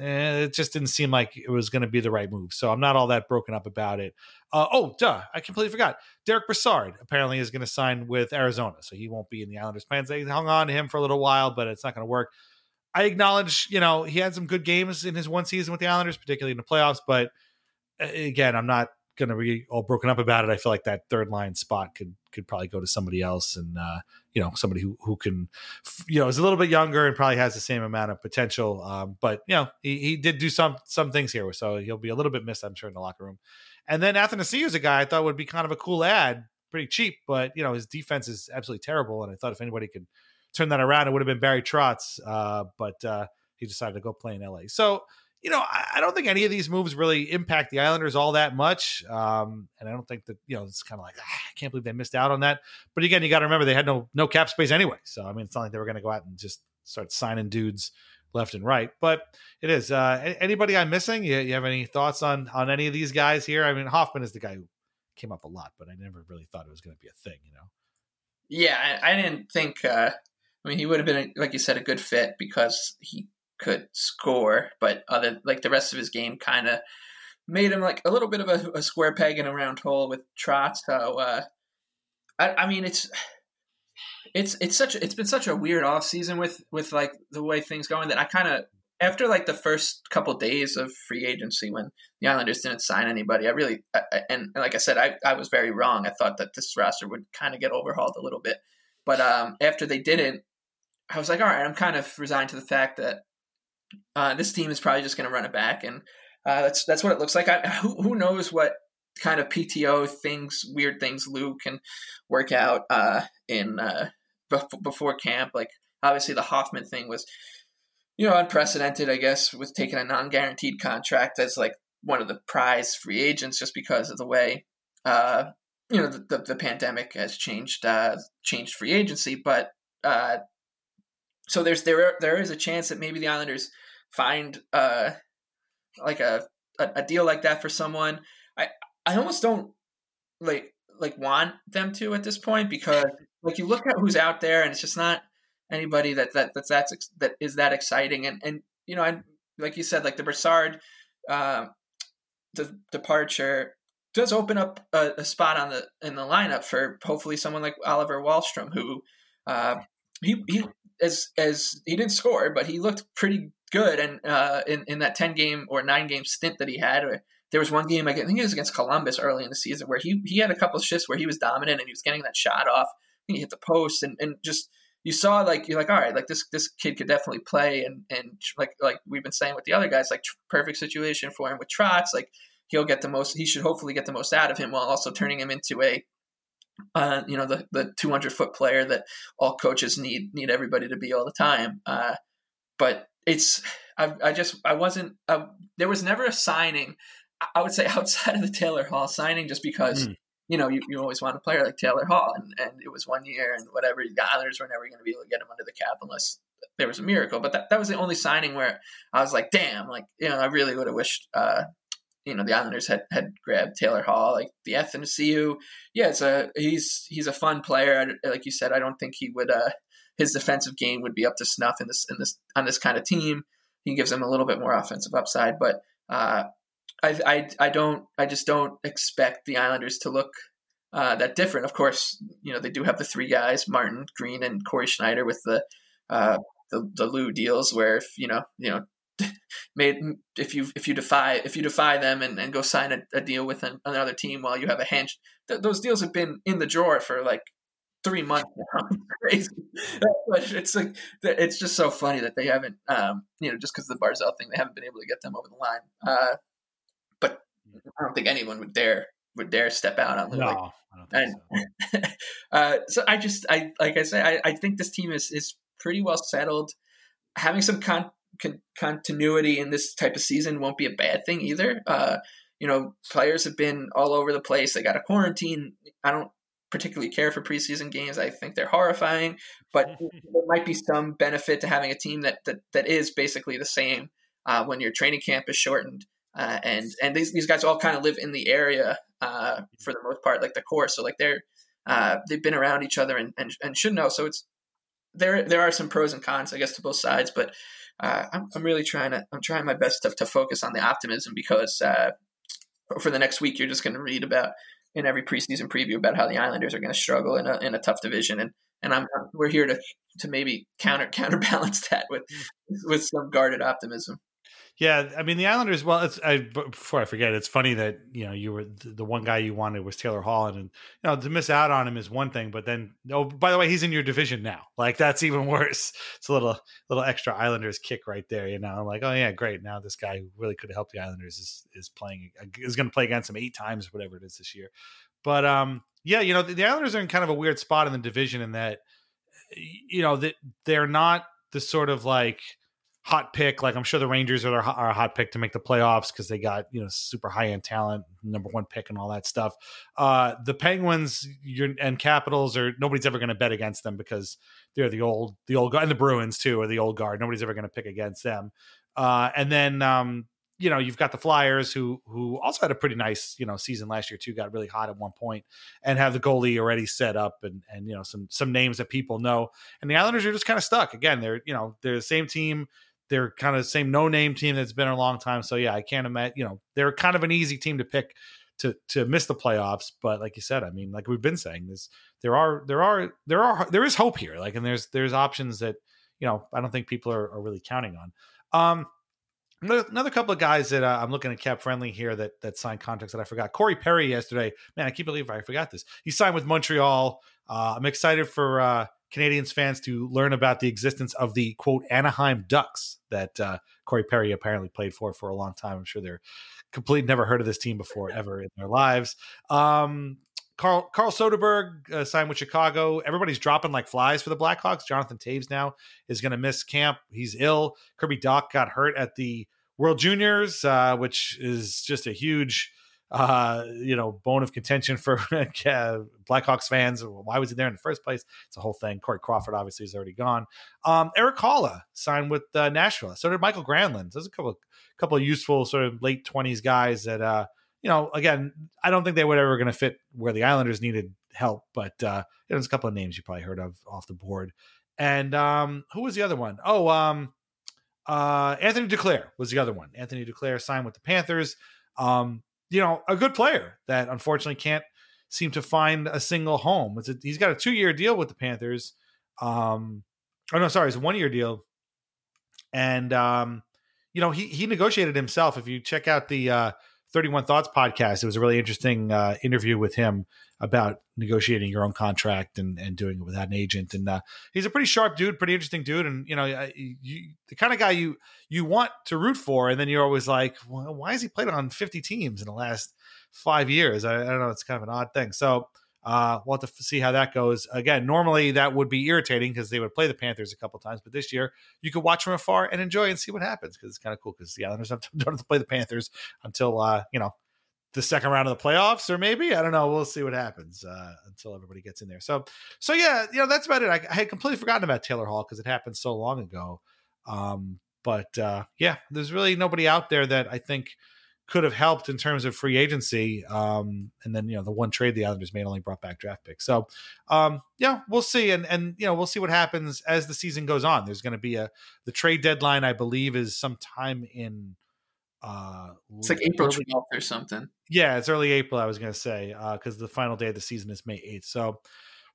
Eh, it just didn't seem like it was going to be the right move. So I'm not all that broken up about it. Uh, oh, duh. I completely forgot. Derek Brassard apparently is going to sign with Arizona. So he won't be in the Islanders' plans. They hung on to him for a little while, but it's not going to work. I acknowledge, you know, he had some good games in his one season with the Islanders, particularly in the playoffs. But again, I'm not going to be all broken up about it. I feel like that third line spot could could probably go to somebody else, and uh, you know somebody who who can, you know, is a little bit younger and probably has the same amount of potential. Um, but you know, he, he did do some some things here, so he'll be a little bit missed, I'm sure, in the locker room. And then Athanasiou is a guy I thought would be kind of a cool ad, pretty cheap, but you know his defense is absolutely terrible, and I thought if anybody could turn that around, it would have been Barry Trotz, uh, but uh, he decided to go play in LA. So you know, I, I, don't think any of these moves really impact the Islanders all that much. Um, and I don't think that, you know, it's kind of like, ah, I can't believe they missed out on that. But again, you got to remember they had no no cap space anyway. So, I mean, it's not like they were going to go out and just start signing dudes left and right. But it is. Uh, anybody I'm missing? You, you have any thoughts on on any of these guys here? I mean, Hoffman is the guy who came up a lot, but I never really thought it was going to be a thing, you know? Yeah, I, I didn't think. Uh, I mean, he would have been, like you said, a good fit because he could score, but other like the rest of his game kind of made him like a little bit of a, a, square peg in a round hole with Trotz. So uh, I, I mean, it's it's it's such it's been such a weird off season with with like the way things going that I kind of after like the first couple days of free agency when the Islanders didn't sign anybody, I really I, and, and, like I said, I, I was very wrong. I thought that this roster would kind of get overhauled a little bit, but um, after they didn't, I was like, all right, I'm kind of resigned to the fact that uh, this team is probably just going to run it back, and uh, that's that's what it looks like. I, (laughs) who, who knows what kind of PTO things, weird things Lou can work out uh, in uh, bef- before camp. Like obviously the Hoffman thing was, you know, unprecedented. I guess with taking a non-guaranteed contract as like one of the prize free agents, just because of the way uh, you know the, the, the, pandemic has changed uh, changed free agency. But uh, so there's there there is a chance that maybe the Islanders find uh like a, a, a deal like that for someone. I I almost don't like like want them to at this point because like you look at who's out there and it's just not anybody that that that's that's that is that exciting and and you know I like you said like the Brassard uh, the departure does open up a, a, spot on the in the lineup for hopefully someone like Oliver Wahlstrom who uh, he he as as he didn't score but he looked pretty good. And uh, in in that ten game or nine game stint that he had, there was one game I think it was against Columbus early in the season where he he had a couple shifts where he was dominant and he was getting that shot off. He hit the post and and just you saw like you're like all right like this this kid could definitely play and and like like we've been saying with the other guys like perfect situation for him with Trotz like he'll get the most he should hopefully get the most out of him while also turning him into a uh, you know the the 200 foot player that all coaches need need everybody to be all the time uh, but it's I, I just I wasn't uh, there was never a signing. I would say (laughs) outside of the Taylor Hall signing, just because mm. you know you, you always want a player like Taylor Hall, and, and it was one year and whatever. The Islanders were never going to be able to get him under the cap unless there was a miracle. But that, that was the only signing where I was like, damn, like you know, I really would have wished. Uh, you know the Islanders had had grabbed Taylor Hall, like the Athanasiou. Yeah, it's a he's he's a fun player. Like you said, I don't think he would uh, his defensive game would be up to snuff in this in this on this kind of team. He gives them a little bit more offensive upside, but uh, I, I I don't I just don't expect the Islanders to look uh, that different. Of course, you know they do have the three guys: Martin, Greene, and Corey Schneider with the uh, the the Lou deals where if you know you know (laughs) made if you if you defy if you defy them and, and go sign a, a deal with an, another team while you have a hand th- those deals have been in the drawer for like three months (laughs) now. crazy. but it's like it's just so funny that they haven't um, you know just because of the Barzal thing they haven't been able to get them over the line. Uh, but I don't think anyone would dare would dare step out on Lou. No, like, I don't think and, so. (laughs) uh, so I just I like I say I, I think this team is is pretty well settled. Having some con- con- continuity in this type of season won't be a bad thing either. Uh, you know, players have been all over the place. They got a quarantine. I don't particularly care for preseason games. I think they're horrifying, but (laughs) there might be some benefit to having a team that that, that is basically the same uh, when your training camp is shortened. Uh, and and these, these guys all kind of live in the area uh, for the most part, like the core. So like they're uh, they've been around each other and, and, and should know. So it's there there are some pros and cons, I guess, to both sides. But uh, I'm, I'm really trying to I'm trying my best to, to focus on the optimism because uh, for the next week you're just going to read about in every preseason preview about how the Islanders are going to struggle in a in a tough division, and and I'm we're here to to maybe counter (laughs) counterbalance that with mm. with some guarded optimism. Yeah, I mean the Islanders. Well, it's I, before I forget, it's funny that you know you were the, one guy you wanted was Taylor Holland, and you know to miss out on him is one thing, but then oh by the way, he's in your division now. Like that's even (laughs) worse. It's a little little extra Islanders kick right there. You know, I'm like oh yeah, great. Now this guy who really could helped the Islanders is is playing is going to play against them eight times, whatever it is this year. But um, yeah, you know the, the Islanders are in kind of a weird spot in the division in that you know that they're not the sort of like hot pick. Like I'm sure the Rangers are, are a hot pick to make the playoffs because they got you know super high end talent, number one pick, and all that stuff. Uh, the Penguins and Capitals are nobody's ever going to bet against them because they're the old the old guard, and the Bruins too are the old guard. Nobody's ever going to pick against them. Uh, and then um, you know you've got the Flyers who who also had a pretty nice you know season last year too. Got really hot at one point and have the goalie already set up and and you know some some names that people know. And the Islanders are just kind of stuck again. They're you know they're the same team they're kind of the same no name team that's been a long time. So yeah, I can't imagine. You know, they're kind of an easy team to pick to to miss the playoffs. But like you said, I mean, like we've been saying, this there are there are there are there is hope here. Like, and there's there's options that you know I don't think people are, are really counting on. Um, another, couple of guys that uh, I'm looking at cap friendly here that that signed contracts that I forgot. Corey Perry yesterday, man, I can't believe I forgot this. He signed with Montreal. Uh, I'm excited for. Uh, Canadiens fans to learn about the existence of the quote Anaheim Ducks that uh, Corey Perry apparently played for for a long time. I'm sure they're complete never heard of this team before (laughs) ever in their lives. Um, Carl Carl Soderberg uh, signed with Chicago. Everybody's dropping like flies for the Blackhawks. Jonathan Toews now is going to miss camp. He's ill. Kirby Dach got hurt at the World Juniors, uh, which is just a huge uh, you know, bone of contention for (laughs) Blackhawks fans. Why was he there in the first place? It's a whole thing. Corey Crawford obviously is already gone. Um, Erik Haula signed with uh, Nashville. So did Mikael Granlund. There's a couple, couple of useful sort of late twenties guys that, uh, you know, again, I don't think they were ever going to fit where the Islanders needed help, but uh, there's a couple of names you probably heard of off the board. And um, who was the other one? Oh, um, uh, Anthony Duclair was the other one. Anthony Duclair signed with the Panthers. Um, you know, a good player that unfortunately can't seem to find a single home. A, he's got a two year deal with the Panthers. Um, oh no, sorry, it's a one year deal. And um, you know, he he negotiated himself. If you check out the uh, 31 Thoughts podcast, it was a really interesting uh, interview with him about negotiating your own contract and, and doing it without an agent. And uh, he's a pretty sharp dude, pretty interesting dude. And you know, you, the kind of guy you you want to root for, and then you're always like, well, why has he played on 50 teams in the last five years? I, I don't know. It's kind of an odd thing. So uh, we'll have to see how that goes. Again, normally that would be irritating because they would play the Panthers a couple times, but this year you could watch from afar and enjoy and see what happens because it's kind of cool because the Islanders (laughs) don't have to play the Panthers until uh, you know the second round of the playoffs, or maybe I don't know. We'll see what happens uh, until everybody gets in there. So, so yeah, you know that's about it. I, I had completely forgotten about Taylor Hall because it happened so long ago. Um, but uh, yeah, there's really nobody out there that I think could have helped in terms of free agency. Um, and then you know the one trade the Islanders made only brought back draft picks. So um, yeah, we'll see, and and you know we'll see what happens as the season goes on. There's going to be a the trade deadline, I believe, is sometime in uh it's like April 12th or something. Yeah, it's early April, I was going to say, because uh, the final day of the season is May 8th. So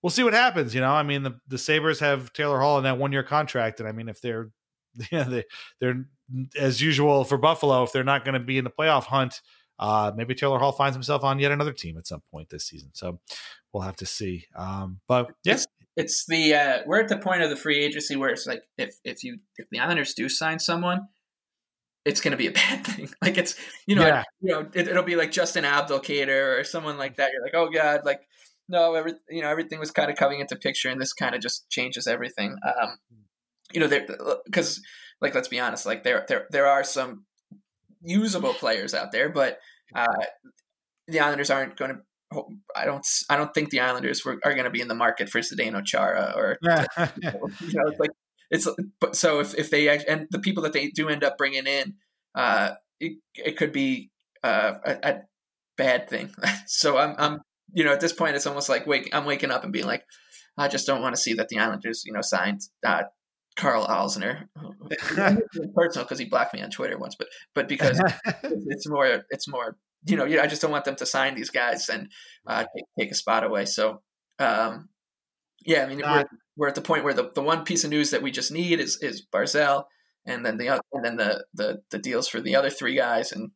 we'll see what happens. You know, I mean, the the Sabres have Taylor Hall in that one year contract, and I mean, if they're (laughs) yeah, they they're as usual for Buffalo, if they're not going to be in the playoff hunt, uh, maybe Taylor Hall finds himself on yet another team at some point this season. So we'll have to see. Um, but yes, yeah. it's, it's, the uh, we're at the point of the free agency where it's like if if you if the Islanders do sign someone, it's going to be a (laughs) bad thing. Like it's you know yeah. you know it, will be like Justin Abdelkader or someone like that. You're like oh god like no every you know everything was kind of coming into picture and this kind of just changes everything. Um, you know because like let's be honest like there there there are some usable players out there, but uh, the Islanders aren't going to. I don't. I don't think the Islanders were, are going to be in the market for Zdeno Chara or (laughs) you know, it's like it's. But so if if they and the people that they do end up bringing in, uh, it, it could be uh, a, a bad thing. (laughs) so I'm I'm you know at this point it's almost like wake I'm waking up and being like I just don't want to see that the Islanders you know signed uh, Karl Alzner. (laughs) personal because he blocked me on Twitter once, but but because (laughs) it's more it's more you know I just don't want them to sign these guys and uh, take, take, a spot away. So um, yeah, I mean we're, we're at the point where the, the one piece of news that we just need is is Barzal, and then the and then the, the the deals for the other three guys, and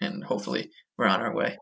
and hopefully we're on our way.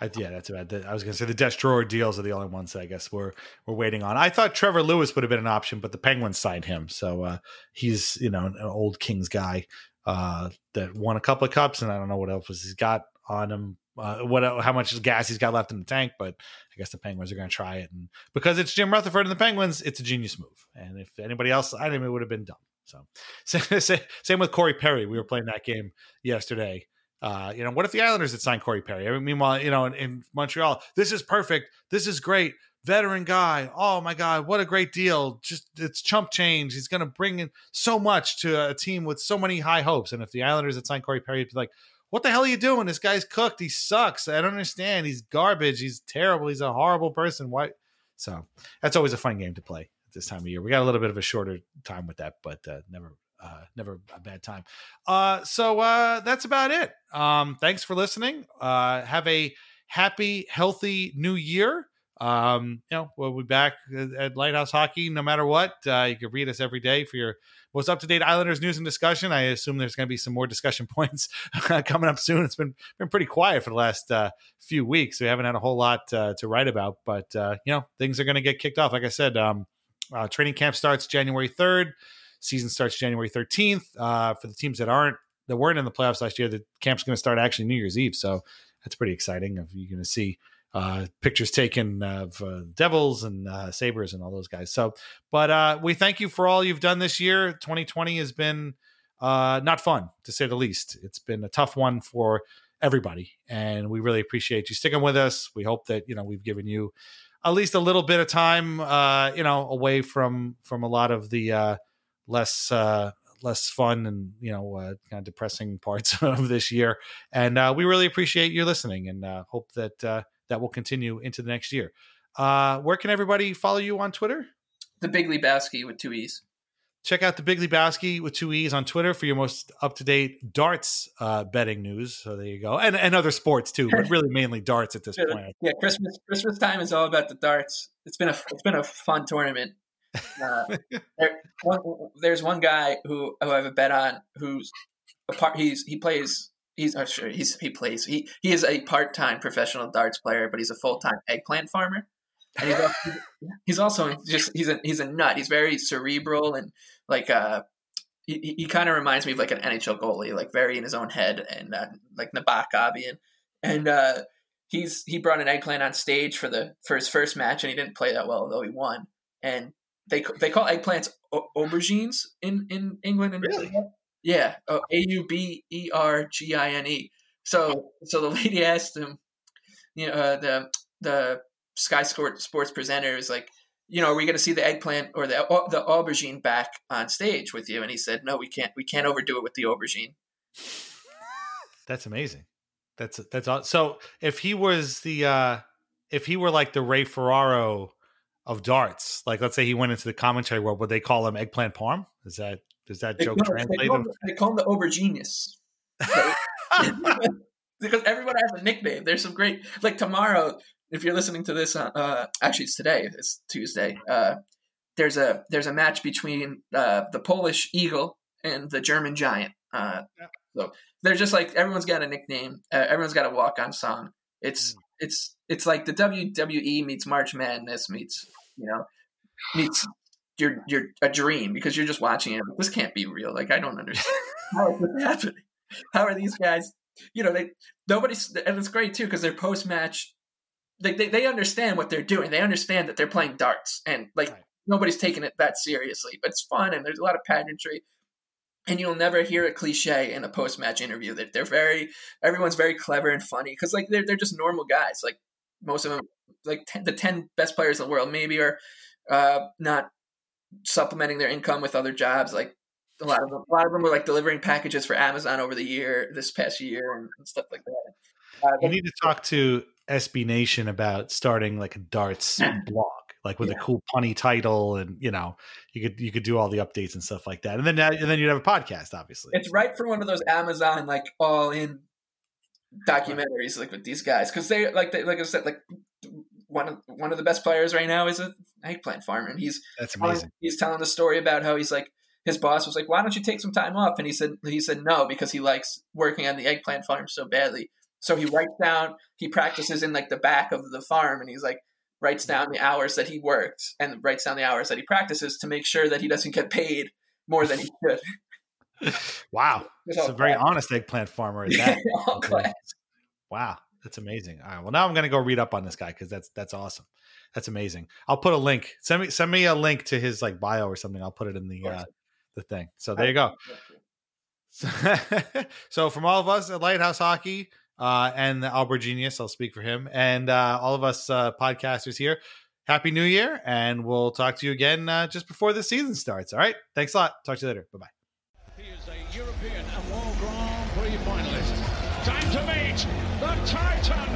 I, yeah, that's about. I was going to say the Destroyer deals are the only ones I guess we're we're waiting on. I thought Trevor Lewis would have been an option, but the Penguins signed him, so uh, he's you know an old Kings guy uh, that won a couple of cups, and I don't know what else he's got on him. Uh, what how much gas he's got left in the tank, but I guess the Penguins are going to try it, and because it's Jim Rutherford and the Penguins, it's a genius move. And if anybody else, I think it would have been dumb. So (laughs) same with Corey Perry. We were playing that game yesterday uh, you know, what if the Islanders had signed Corey Perry? I mean, meanwhile, you know, in, in, Montreal, this is perfect. This is great. Veteran guy. Oh my God, what a great deal. Just it's chump change. He's going to bring in so much to a team with so many high hopes. And if the Islanders had signed Corey Perry, it'd be like, what the hell are you doing? This guy's cooked. He sucks. I don't understand. He's garbage. He's terrible. He's a horrible person. Why? So that's always a fun game to play at this time of year. We got a little bit of a shorter time with that, but uh, never uh, never a bad time. Uh, so uh, that's about it. Um, thanks for listening. Uh, have a happy, healthy new year. Um, you know, we'll be back at Lighthouse Hockey no matter what. Uh, you can read us every day for your most up to date Islanders news and discussion. I assume there's going to be some more discussion (laughs) points coming up soon. It's been been pretty quiet for the last uh, few weeks. We haven't had a whole lot uh, to write about, but uh, you know, things are going to get kicked off. Like I said, um, uh, training camp starts January third. Season starts January 13th. Uh, for the teams that aren't that weren't in the playoffs last year, the camp's going to start actually New Year's Eve. So that's pretty exciting. You're going to see uh, pictures taken of uh, Devils and uh, Sabres and all those guys. So, but uh, we thank you for all you've done this year. 2020 has been uh, not fun to say the least. It's been a tough one for everybody, and we really appreciate you sticking with us. We hope that you know we've given you at least a little bit of time, uh, you know, away from from a lot of the uh, less uh, less fun and you know uh, kind of depressing (laughs) parts (laughs) of this year. And uh, we really appreciate you listening, and uh, hope that uh, that will continue into the next year. Uh, where can everybody follow you on Twitter? The Big Lebowski with two E's. Check out the Big Lebowski with two E's on Twitter for your most up to date darts uh, betting news. So there you go, and and other sports too, but really mainly darts at this (laughs) point. Yeah, Christmas Christmas time is all about the darts. It's been a it's been a fun tournament. Uh, there, one, there's one guy who who I have a bet on who's a part. He's he plays. He's not sure. He's he plays. He he is a part time professional darts player, but he's a full time eggplant farmer. And he's also, (laughs) he's also just he's a he's a nut. He's very cerebral and like uh he, he kind of reminds me of like an NHL goalie, like very in his own head and uh, like Nabokov and uh he's he brought an eggplant on stage for the for his first match and he didn't play that well though he won and they they call eggplants aubergines in in England and really? yeah, A U B E R G I N E. So so the lady (laughs) asked him, you know, uh, the the Sky Sports presenter is like, you know, are we going to see the eggplant or the the aubergine back on stage with you? And he said, no, we can't. We can't overdo it with the aubergine. That's amazing. That's that's all. So if he was the uh if he were like the Ray Ferraro of darts. Like, let's say he went into the commentary world, would they call him eggplant parm? Is that does that they joke call, translate? They call, him, they call him the aubergenius. (laughs) (laughs) because everyone has a nickname. There's some great like tomorrow. if you're listening to this, uh, uh, actually it's today. It's Tuesday. Uh, there's a there's a match between uh, the Polish Eagle and the German Giant. Uh, so they're just like everyone's got a nickname. Uh, everyone's got a walk on song. It's it's it's like the WWE meets March Madness meets you know meets your your a dream because you're just watching it. This can't be real. Like I don't understand (laughs) how is this happening. How are these guys? You know they nobody's and it's great too because their post match. They, they, they understand what they're doing. They understand that they're playing darts and like nobody's taking it that seriously. But it's fun and there's a lot of pageantry and you'll never hear a cliche in a post match interview that they're very everyone's very clever and funny because like they're they're just normal guys like most of them like 10, the 10 best players in the world maybe are uh, not supplementing their income with other jobs like a lot of them, a lot of them were like delivering packages for Amazon over the year this past year and, and stuff like that. Uh, you need to talk to SB Nation about starting like a darts (laughs) blog like with yeah. a cool punny title and you know you could you could do all the updates and stuff like that and then and then you'd have a podcast obviously it's right for one of those amazon like all in documentaries like with these guys because they like they, like i said like one of one of the best players right now is a eggplant farmer and he's that's amazing. telling, he's telling the story about how he's like his boss was like why don't you take some time off? And he said he said no because he likes working on the eggplant farm so badly. So he writes down he practices in like the back of the farm and he's like writes mm-hmm. down the hours that he worked and writes down the hours that he practices to make sure that he doesn't get paid more than he should. Wow. (laughs) It's a very honest eggplant farmer at (laughs) that. Wow. That's amazing. All right. Well, now I'm going to go read up on this guy because that's that's awesome. That's amazing. I'll put a link. Send me send me a link to his like bio or something. I'll put it in the uh, the thing. So there you go. So, (laughs) so from all of us at Lighthouse Hockey, uh, and the Aubergenius. I'll speak for him and uh, all of us uh, podcasters here. Happy New Year, and we'll talk to you again uh, just before the season starts. All right, thanks a lot. Talk to you later. Bye bye. The Titan